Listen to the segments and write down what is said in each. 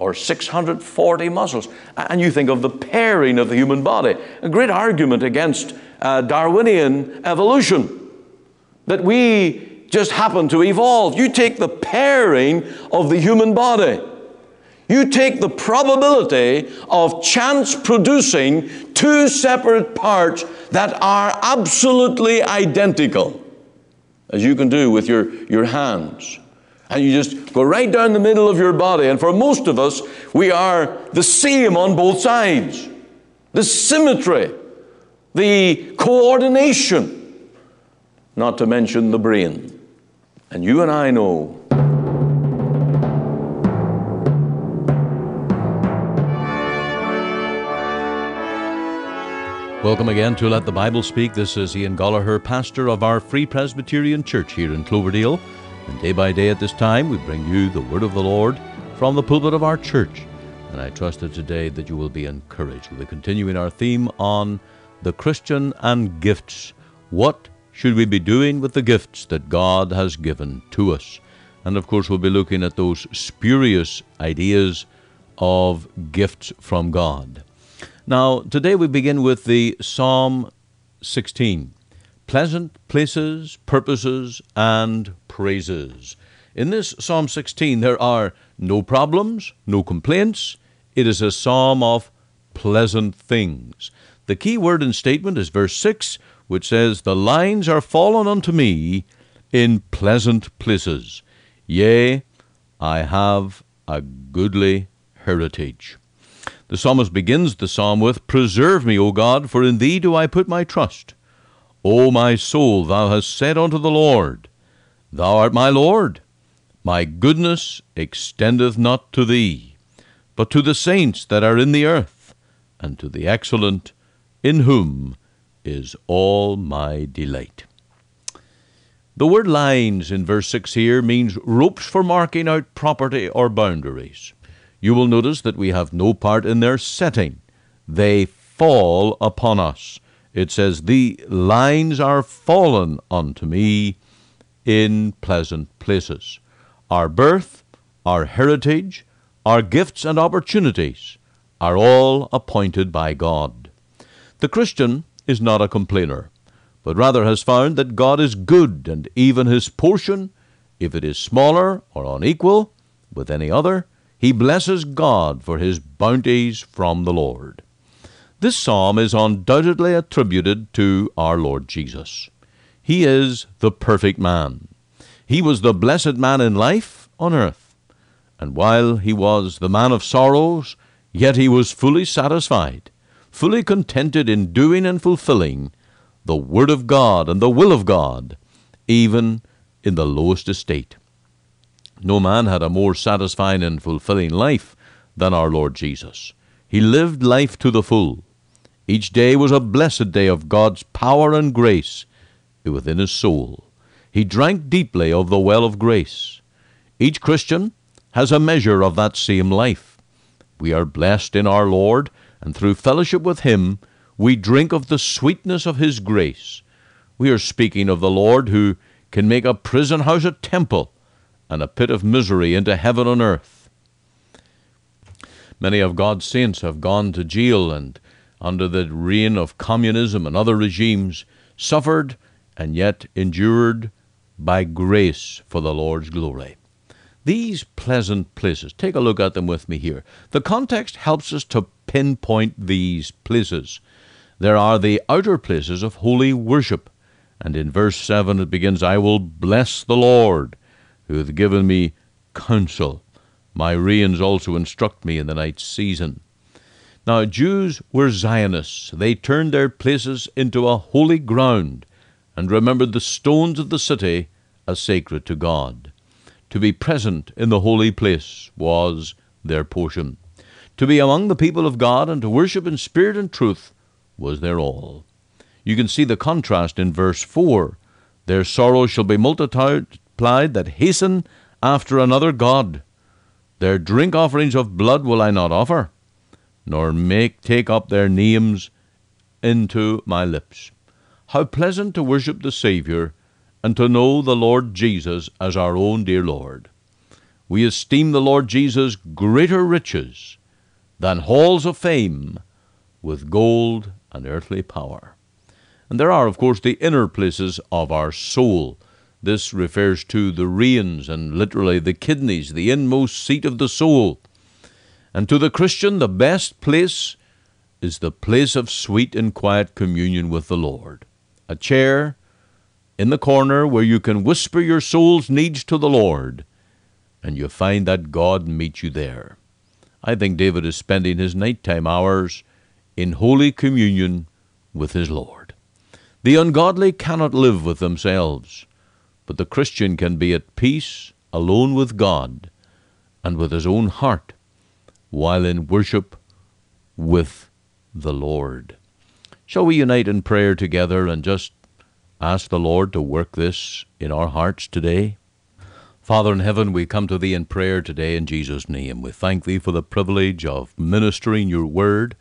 or 640 muscles. And you think of the pairing of the human body, a great argument against uh, Darwinian evolution, that we just happen to evolve. You take the pairing of the human body. You take the probability of chance producing two separate parts that are absolutely identical, as you can do with your, your hands. And you just go right down the middle of your body. And for most of us, we are the same on both sides. The symmetry, the coordination, not to mention the brain. And you and I know Welcome again to Let the Bible Speak. This is Ian Goligher, pastor of our Free Presbyterian Church here in Cloverdale. And day by day at this time, we bring you the Word of the Lord from the pulpit of our church. And I trust that today that you will be encouraged. We'll be continuing our theme on the Christian and gifts. What should we be doing with the gifts that God has given to us? And of course, we'll be looking at those spurious ideas of gifts from God. Now, today we begin with the Psalm 16 Pleasant Places, Purposes, and Praises. In this Psalm 16, there are no problems, no complaints. It is a psalm of pleasant things. The key word and statement is verse 6, which says, The lines are fallen unto me in pleasant places. Yea, I have a goodly heritage. The psalmist begins the psalm with, Preserve me, O God, for in thee do I put my trust. O my soul, thou hast said unto the Lord, Thou art my Lord. My goodness extendeth not to thee, but to the saints that are in the earth, and to the excellent, in whom is all my delight. The word lines in verse 6 here means ropes for marking out property or boundaries you will notice that we have no part in their setting. They fall upon us. It says, The lines are fallen unto me in pleasant places. Our birth, our heritage, our gifts and opportunities are all appointed by God. The Christian is not a complainer, but rather has found that God is good, and even his portion, if it is smaller or unequal with any other, he blesses God for his bounties from the Lord. This psalm is undoubtedly attributed to our Lord Jesus. He is the perfect man. He was the blessed man in life on earth. And while he was the man of sorrows, yet he was fully satisfied, fully contented in doing and fulfilling the Word of God and the will of God, even in the lowest estate. No man had a more satisfying and fulfilling life than our Lord Jesus. He lived life to the full. Each day was a blessed day of God's power and grace within his soul. He drank deeply of the well of grace. Each Christian has a measure of that same life. We are blessed in our Lord, and through fellowship with Him, we drink of the sweetness of His grace. We are speaking of the Lord who can make a prison house a temple and a pit of misery into heaven on earth. Many of God's saints have gone to jail and, under the reign of communism and other regimes, suffered and yet endured by grace for the Lord's glory. These pleasant places, take a look at them with me here. The context helps us to pinpoint these places. There are the outer places of holy worship, and in verse 7 it begins, I will bless the Lord who hath given me counsel. My reins also instruct me in the night season. Now, Jews were Zionists. They turned their places into a holy ground and remembered the stones of the city as sacred to God. To be present in the holy place was their portion. To be among the people of God and to worship in spirit and truth was their all. You can see the contrast in verse 4. Their sorrows shall be multiplied That hasten after another God. Their drink offerings of blood will I not offer, nor make take up their names into my lips. How pleasant to worship the Saviour and to know the Lord Jesus as our own dear Lord. we esteem the Lord Jesus greater riches than halls of fame with gold and earthly power. And there are, of course, the inner places of our soul. This refers to the reins and literally the kidneys, the inmost seat of the soul. And to the Christian, the best place is the place of sweet and quiet communion with the Lord. A chair in the corner where you can whisper your soul's needs to the Lord, and you find that God meets you there. I think David is spending his nighttime hours in holy communion with his Lord. The ungodly cannot live with themselves, but the Christian can be at peace alone with God and with his own heart while in worship with the Lord. Shall we unite in prayer together and just ask the Lord to work this in our hearts today? Father in heaven, we come to Thee in prayer today in Jesus' name. We thank Thee for the privilege of ministering Your word,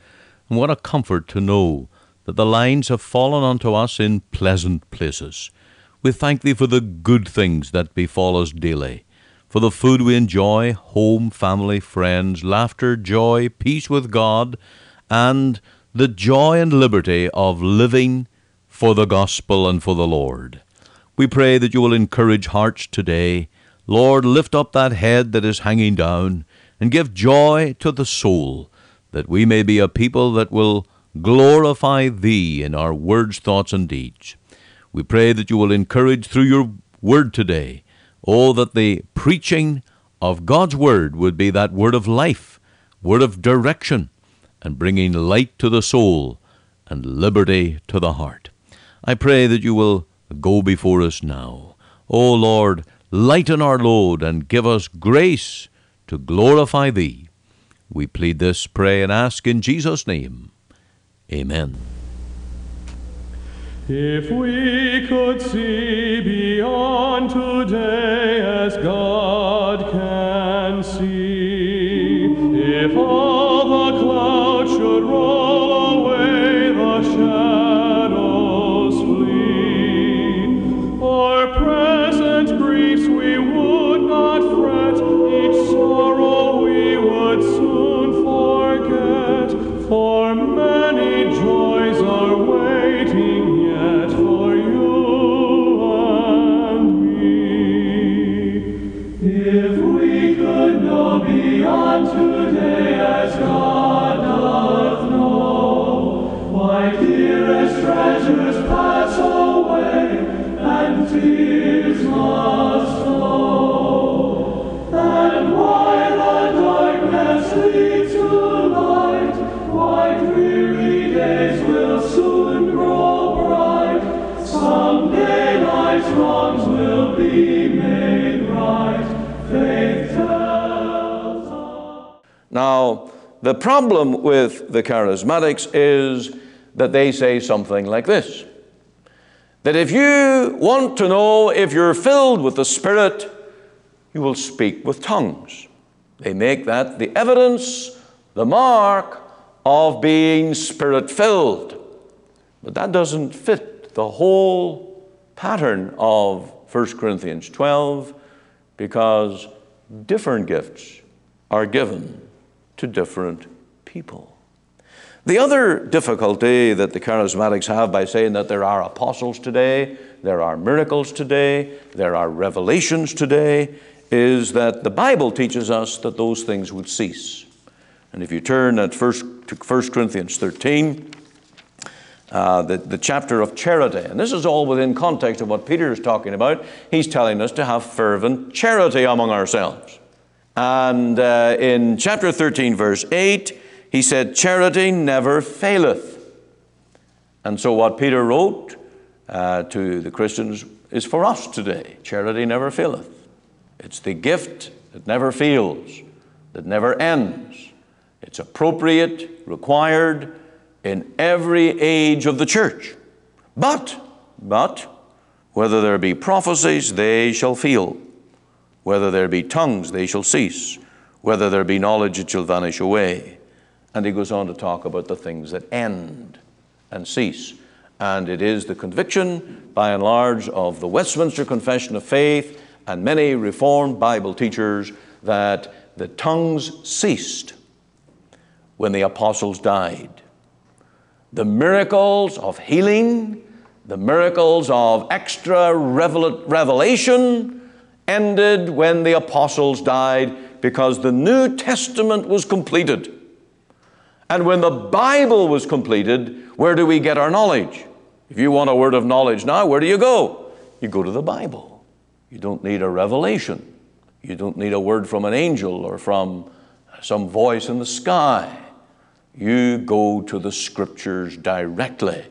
and what a comfort to know that the lines have fallen unto us in pleasant places. We thank Thee for the good things that befall us daily for the food we enjoy, home, family, friends, laughter, joy, peace with God, and the joy and liberty of living for the gospel and for the Lord. We pray that you will encourage hearts today. Lord, lift up that head that is hanging down and give joy to the soul, that we may be a people that will glorify Thee in our words, thoughts, and deeds. We pray that you will encourage through your word today Oh, that the preaching of God's Word would be that word of life, word of direction, and bringing light to the soul and liberty to the heart. I pray that you will go before us now. O Lord, lighten our load and give us grace to glorify Thee. We plead this, pray, and ask in Jesus' name. Amen. If we could see beyond today as God can problem with the charismatics is that they say something like this that if you want to know if you're filled with the Spirit, you will speak with tongues. They make that the evidence, the mark of being Spirit filled. But that doesn't fit the whole pattern of 1 Corinthians 12 because different gifts are given to different people. The other difficulty that the charismatics have by saying that there are apostles today, there are miracles today, there are revelations today, is that the Bible teaches us that those things would cease. And if you turn at first, to 1 Corinthians 13, uh, the, the chapter of charity, and this is all within context of what Peter is talking about, he's telling us to have fervent charity among ourselves. And uh, in chapter 13, verse 8, he said, Charity never faileth. And so, what Peter wrote uh, to the Christians is for us today. Charity never faileth. It's the gift that never fails, that never ends. It's appropriate, required in every age of the church. But, but, whether there be prophecies, they shall fail. Whether there be tongues, they shall cease. Whether there be knowledge, it shall vanish away. And he goes on to talk about the things that end and cease. And it is the conviction, by and large, of the Westminster Confession of Faith and many Reformed Bible teachers that the tongues ceased when the apostles died. The miracles of healing, the miracles of extra revel- revelation ended when the apostles died because the New Testament was completed. And when the Bible was completed, where do we get our knowledge? If you want a word of knowledge now, where do you go? You go to the Bible. You don't need a revelation. You don't need a word from an angel or from some voice in the sky. You go to the scriptures directly.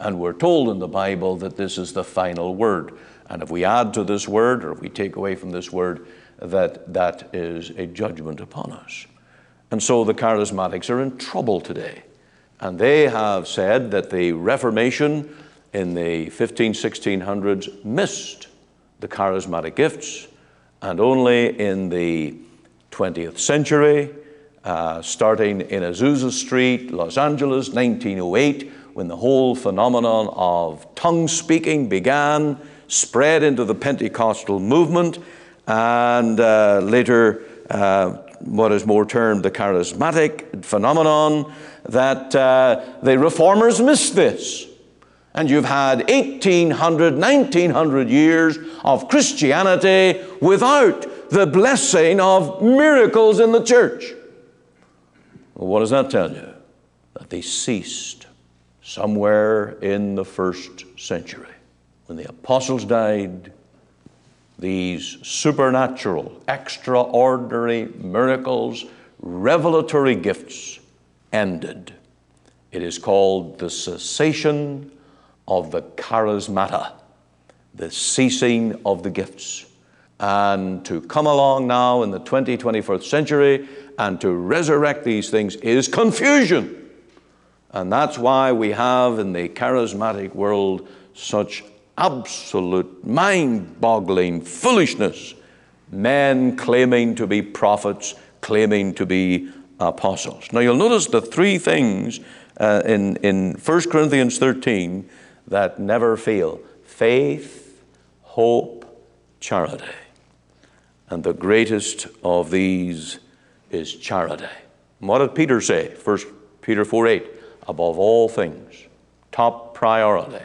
And we're told in the Bible that this is the final word. And if we add to this word or if we take away from this word, that that is a judgment upon us. And so the charismatics are in trouble today. And they have said that the Reformation in the 15, 1600s missed the charismatic gifts, and only in the 20th century, uh, starting in Azusa Street, Los Angeles, 1908, when the whole phenomenon of tongue speaking began, spread into the Pentecostal movement, and uh, later uh, what is more termed the charismatic phenomenon, that uh, the reformers missed this. And you've had 1800, 1900 years of Christianity without the blessing of miracles in the church. Well, what does that tell you? That they ceased somewhere in the first century. When the apostles died, these supernatural, extraordinary miracles, revelatory gifts ended. It is called the cessation of the charismata, the ceasing of the gifts. And to come along now in the 20, 21st century and to resurrect these things is confusion. And that's why we have in the charismatic world such absolute mind boggling foolishness. Men claiming to be prophets, claiming to be apostles. Now you'll notice the three things uh, in, in 1 Corinthians 13 that never fail faith, hope, charity. And the greatest of these is charity. And what did Peter say? 1 Peter 4 8. Above all things, top priority,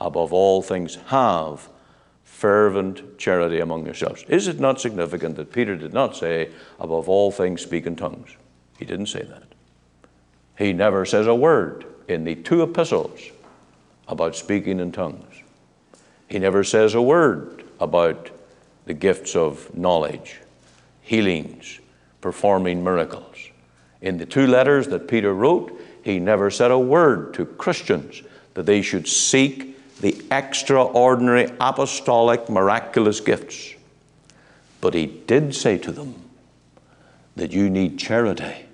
above all things, have fervent charity among yourselves. Is it not significant that Peter did not say, above all things, speak in tongues? He didn't say that. He never says a word in the two epistles about speaking in tongues. He never says a word about the gifts of knowledge, healings, performing miracles. In the two letters that Peter wrote, he never said a word to Christians that they should seek the extraordinary apostolic miraculous gifts. But he did say to them that you need charity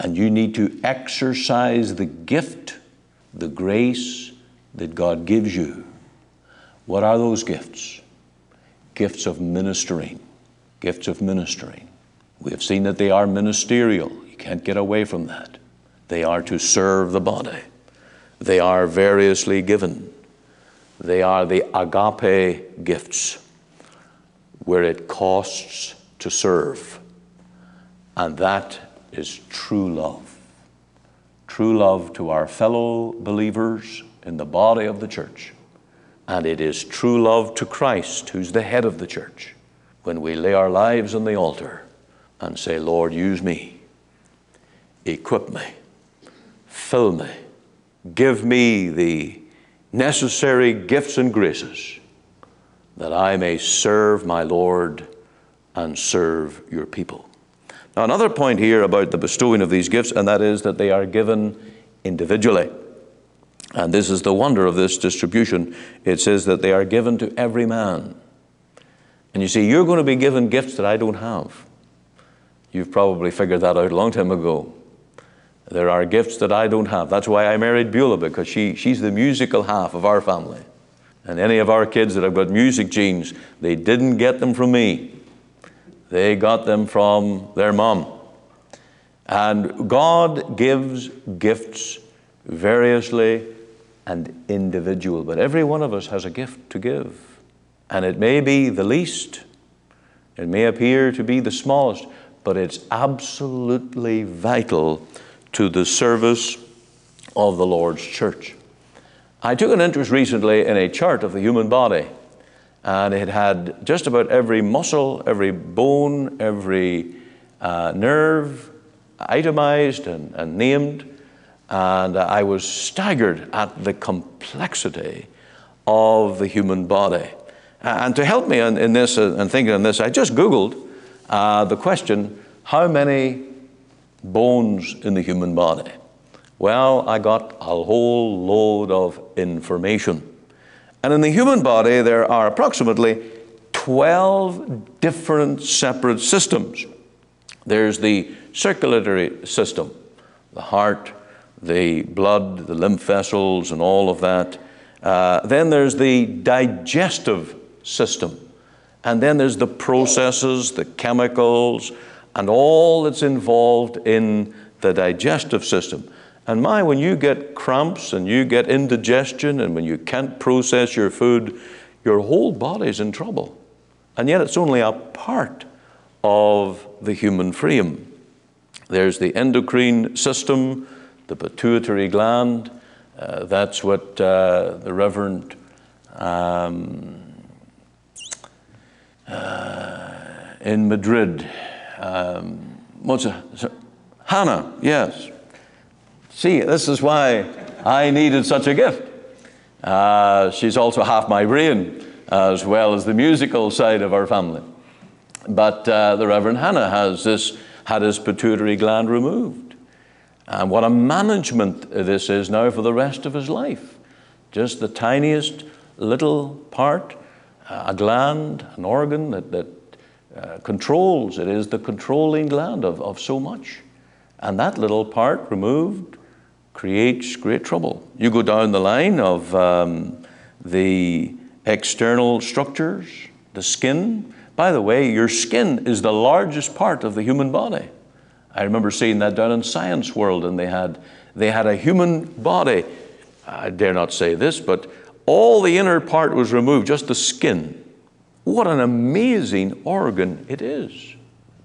and you need to exercise the gift, the grace that God gives you. What are those gifts? Gifts of ministering. Gifts of ministering. We have seen that they are ministerial. You can't get away from that. They are to serve the body. They are variously given. They are the agape gifts, where it costs to serve. And that is true love. True love to our fellow believers in the body of the church. And it is true love to Christ, who's the head of the church, when we lay our lives on the altar and say, Lord, use me, equip me, fill me, give me the necessary gifts and graces that I may serve my Lord and serve your people. Now, another point here about the bestowing of these gifts, and that is that they are given individually. And this is the wonder of this distribution. It says that they are given to every man. And you see, you're going to be given gifts that I don't have. You've probably figured that out a long time ago. There are gifts that I don't have. That's why I married Beulah, because she, she's the musical half of our family. And any of our kids that have got music genes, they didn't get them from me. They got them from their mom. And God gives gifts variously and individual, but every one of us has a gift to give. And it may be the least, It may appear to be the smallest, but it's absolutely vital to the service of the Lord's church. I took an interest recently in a chart of the human body, and it had just about every muscle, every bone, every uh, nerve itemized and, and named. And I was staggered at the complexity of the human body. And to help me in, in this uh, and thinking on this, I just Googled uh, the question how many bones in the human body? Well, I got a whole load of information. And in the human body, there are approximately 12 different separate systems. There's the circulatory system, the heart, the blood, the lymph vessels, and all of that. Uh, then there's the digestive system. And then there's the processes, the chemicals, and all that's involved in the digestive system. And my, when you get cramps and you get indigestion and when you can't process your food, your whole body's in trouble. And yet it's only a part of the human frame. There's the endocrine system, the pituitary gland. Uh, that's what uh, the Reverend um, uh, in Madrid, um, what's it? Hannah, yes. See, this is why I needed such a gift. Uh, she's also half my brain, as well as the musical side of our family. But uh, the Reverend Hannah has this, had his pituitary gland removed. And what a management this is now for the rest of his life. Just the tiniest little part, a gland, an organ that, that uh, controls. It is the controlling gland of, of so much. And that little part removed creates great trouble. You go down the line of um, the external structures, the skin, by the way, your skin is the largest part of the human body. I remember seeing that down in Science World, and they had, they had a human body. I dare not say this, but all the inner part was removed, just the skin. What an amazing organ it is.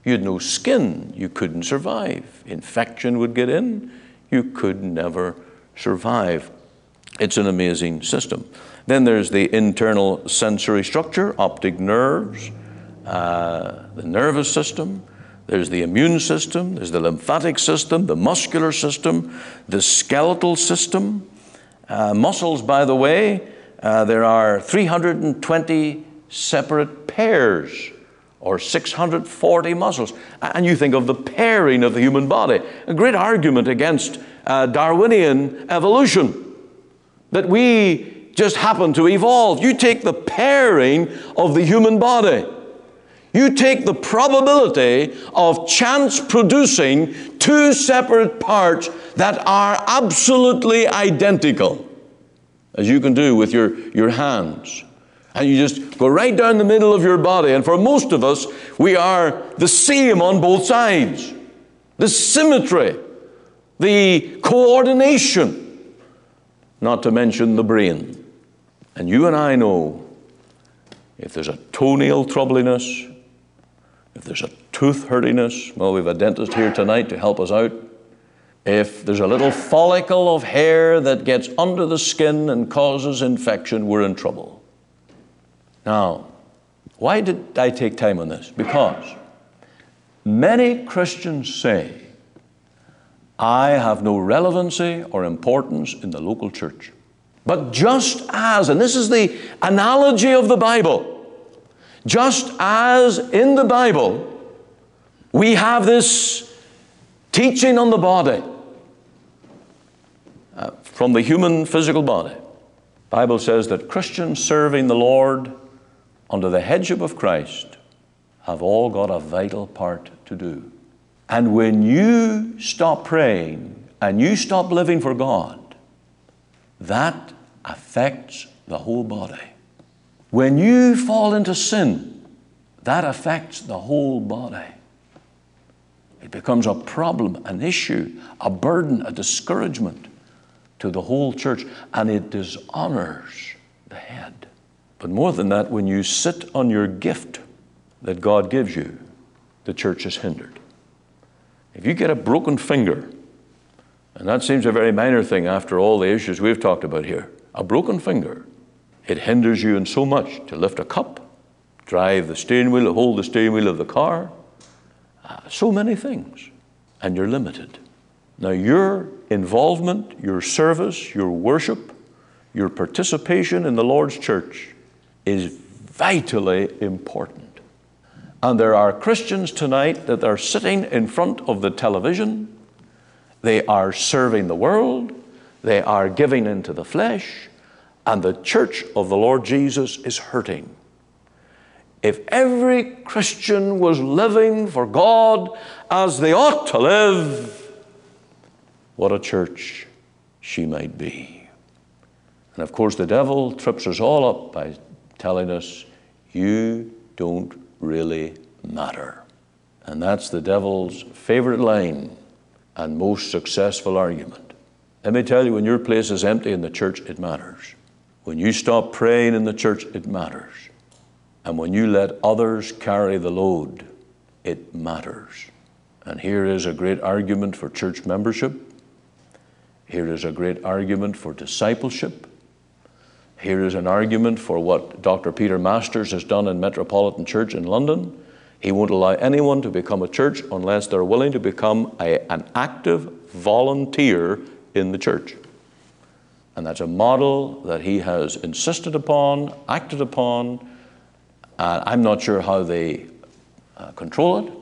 You had no skin, you couldn't survive. Infection would get in, you could never survive. It's an amazing system. Then there's the internal sensory structure, optic nerves uh, the nervous system, there's the immune system, there's the lymphatic system, the muscular system, the skeletal system. Uh, muscles, by the way, uh, there are 320 separate pairs or 640 muscles. And you think of the pairing of the human body. A great argument against uh, Darwinian evolution that we just happen to evolve. You take the pairing of the human body. You take the probability of chance producing two separate parts that are absolutely identical, as you can do with your, your hands. And you just go right down the middle of your body. And for most of us, we are the same on both sides. The symmetry, the coordination, not to mention the brain. And you and I know if there's a toenail troubliness, if there's a tooth hurting us, well, we have a dentist here tonight to help us out. If there's a little follicle of hair that gets under the skin and causes infection, we're in trouble. Now, why did I take time on this? Because many Christians say, I have no relevancy or importance in the local church. But just as, and this is the analogy of the Bible, just as in the Bible, we have this teaching on the body uh, from the human physical body. Bible says that Christians serving the Lord under the headship of Christ have all got a vital part to do. And when you stop praying and you stop living for God, that affects the whole body. When you fall into sin, that affects the whole body. It becomes a problem, an issue, a burden, a discouragement to the whole church, and it dishonors the head. But more than that, when you sit on your gift, that God gives you, the church is hindered. If you get a broken finger, and that seems a very minor thing after all the issues we've talked about here, a broken finger, it hinders you in so much to lift a cup, drive the steering wheel, hold the steering wheel of the car, uh, so many things, and you're limited. Now, your involvement, your service, your worship, your participation in the Lord's church is vitally important. And there are Christians tonight that are sitting in front of the television, they are serving the world, they are giving into the flesh, and the church of the Lord Jesus is hurting. If every Christian was living for God as they ought to live, what a church she might be. And of course, the devil trips us all up by telling us, You don't really matter. And that's the devil's favorite line and most successful argument. Let me tell you, when your place is empty in the church, it matters. When you stop praying in the church, it matters. And when you let others carry the load, it matters. And here is a great argument for church membership. Here is a great argument for discipleship. Here is an argument for what Dr. Peter Masters has done in Metropolitan Church in London. He won't allow anyone to become a church unless they're willing to become a, an active volunteer in the church. And that's a model that he has insisted upon, acted upon, uh, I'm not sure how they uh, control it,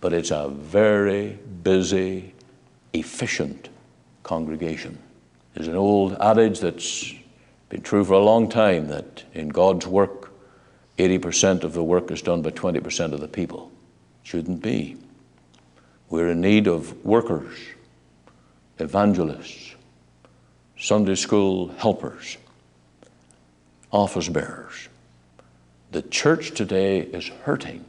but it's a very busy, efficient congregation. There's an old adage that's been true for a long time that in God's work, 80% of the work is done by 20% of the people. Shouldn't be. We're in need of workers, evangelists, Sunday school helpers, office bearers the church today is hurting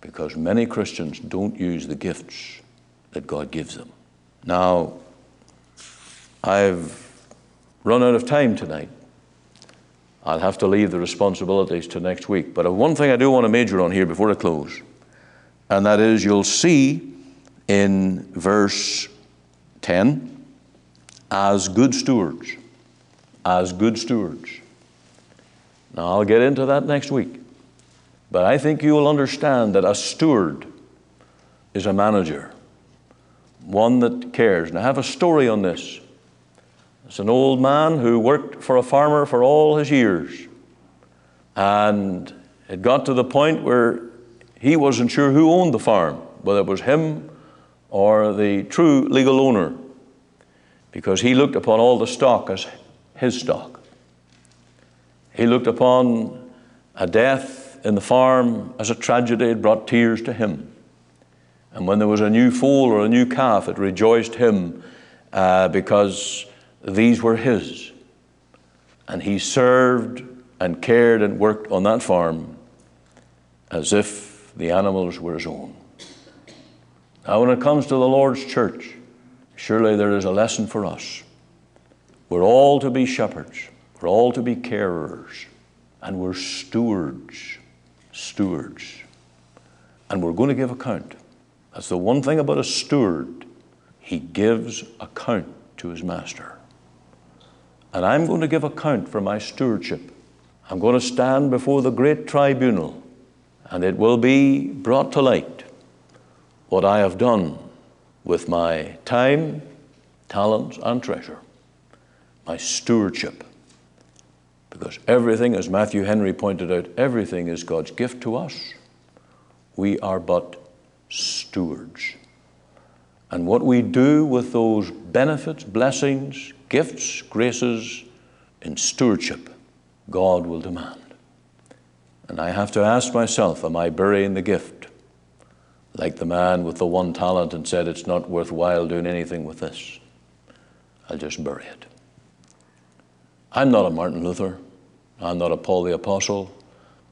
because many Christians don't use the gifts that God gives them. Now, I've run out of time tonight. I'll have to leave the responsibilities to next week. But uh, one thing I do want to major on here before I close, and that is you'll see in verse 10 as good stewards, as good stewards. Now, I'll get into that next week. But I think you will understand that a steward is a manager, one that cares. And I have a story on this. It's an old man who worked for a farmer for all his years. And it got to the point where he wasn't sure who owned the farm, whether it was him or the true legal owner, because he looked upon all the stock as his stock. He looked upon a death in the farm as a tragedy, it brought tears to him. And when there was a new foal or a new calf, it rejoiced him uh, because these were his. And he served and cared and worked on that farm as if the animals were his own. Now, when it comes to the Lord's church, surely there is a lesson for us. We're all to be shepherds, we're all to be carers, and we're stewards stewards. And we're going to give account. That's the one thing about a steward. He gives account to his master. And I'm going to give account for my stewardship. I'm going to stand before the great tribunal, and it will be brought to light what I have done with my time, talents, and treasure, my stewardship. Because everything, as Matthew Henry pointed out, everything is God's gift to us. We are but stewards. And what we do with those benefits, blessings, gifts, graces in stewardship, God will demand. And I have to ask myself, am I burying the gift? Like the man with the one talent and said, it's not worthwhile doing anything with this. I'll just bury it. I'm not a Martin Luther. I'm not a Paul the Apostle.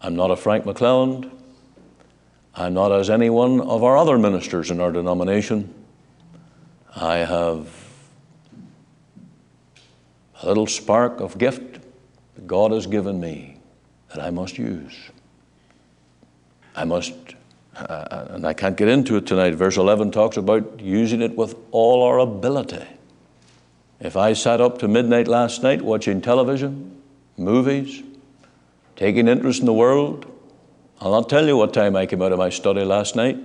I'm not a Frank McClelland. I'm not as any one of our other ministers in our denomination. I have a little spark of gift that God has given me that I must use. I must, uh, and I can't get into it tonight. Verse 11 talks about using it with all our ability. If I sat up to midnight last night watching television, movies, taking interest in the world, I'll not tell you what time I came out of my study last night.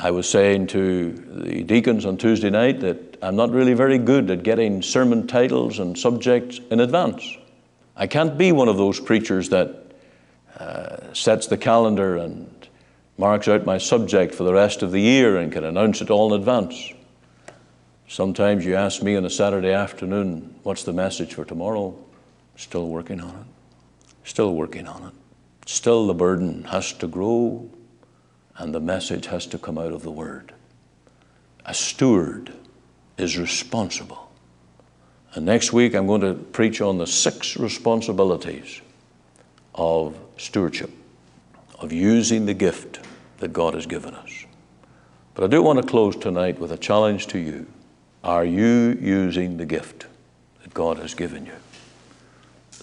I was saying to the deacons on Tuesday night that I'm not really very good at getting sermon titles and subjects in advance. I can't be one of those preachers that uh, sets the calendar and marks out my subject for the rest of the year and can announce it all in advance. Sometimes you ask me on a Saturday afternoon, what's the message for tomorrow? Still working on it. Still working on it. Still the burden has to grow and the message has to come out of the Word. A steward is responsible. And next week I'm going to preach on the six responsibilities of stewardship, of using the gift that God has given us. But I do want to close tonight with a challenge to you. Are you using the gift that God has given you?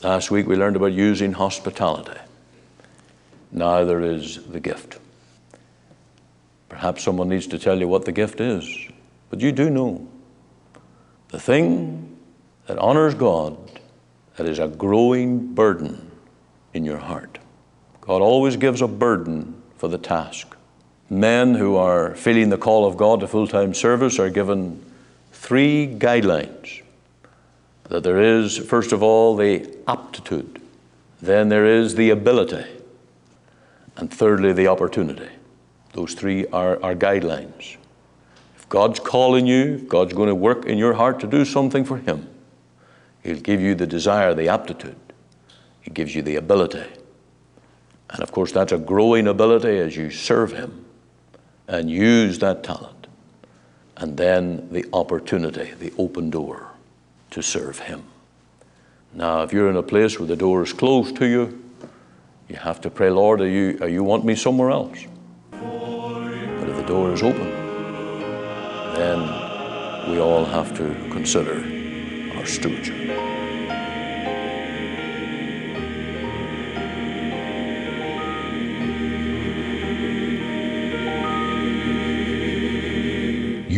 Last week we learned about using hospitality. Now there is the gift. Perhaps someone needs to tell you what the gift is, but you do know. The thing that honors God, that is a growing burden in your heart. God always gives a burden for the task. Men who are feeling the call of God to full time service are given three guidelines that there is, first of all, the aptitude, then there is the ability, and thirdly, the opportunity. Those three are, are guidelines. If God's calling you, if God's going to work in your heart to do something for Him, He'll give you the desire, the aptitude. He gives you the ability. And of course, that's a growing ability as you serve Him and use that talent. And then the opportunity, the open door to serve Him. Now, if you're in a place where the door is closed to you, you have to pray, Lord, are you, are you want me somewhere else? Door is open, then we all have to consider our stewardship.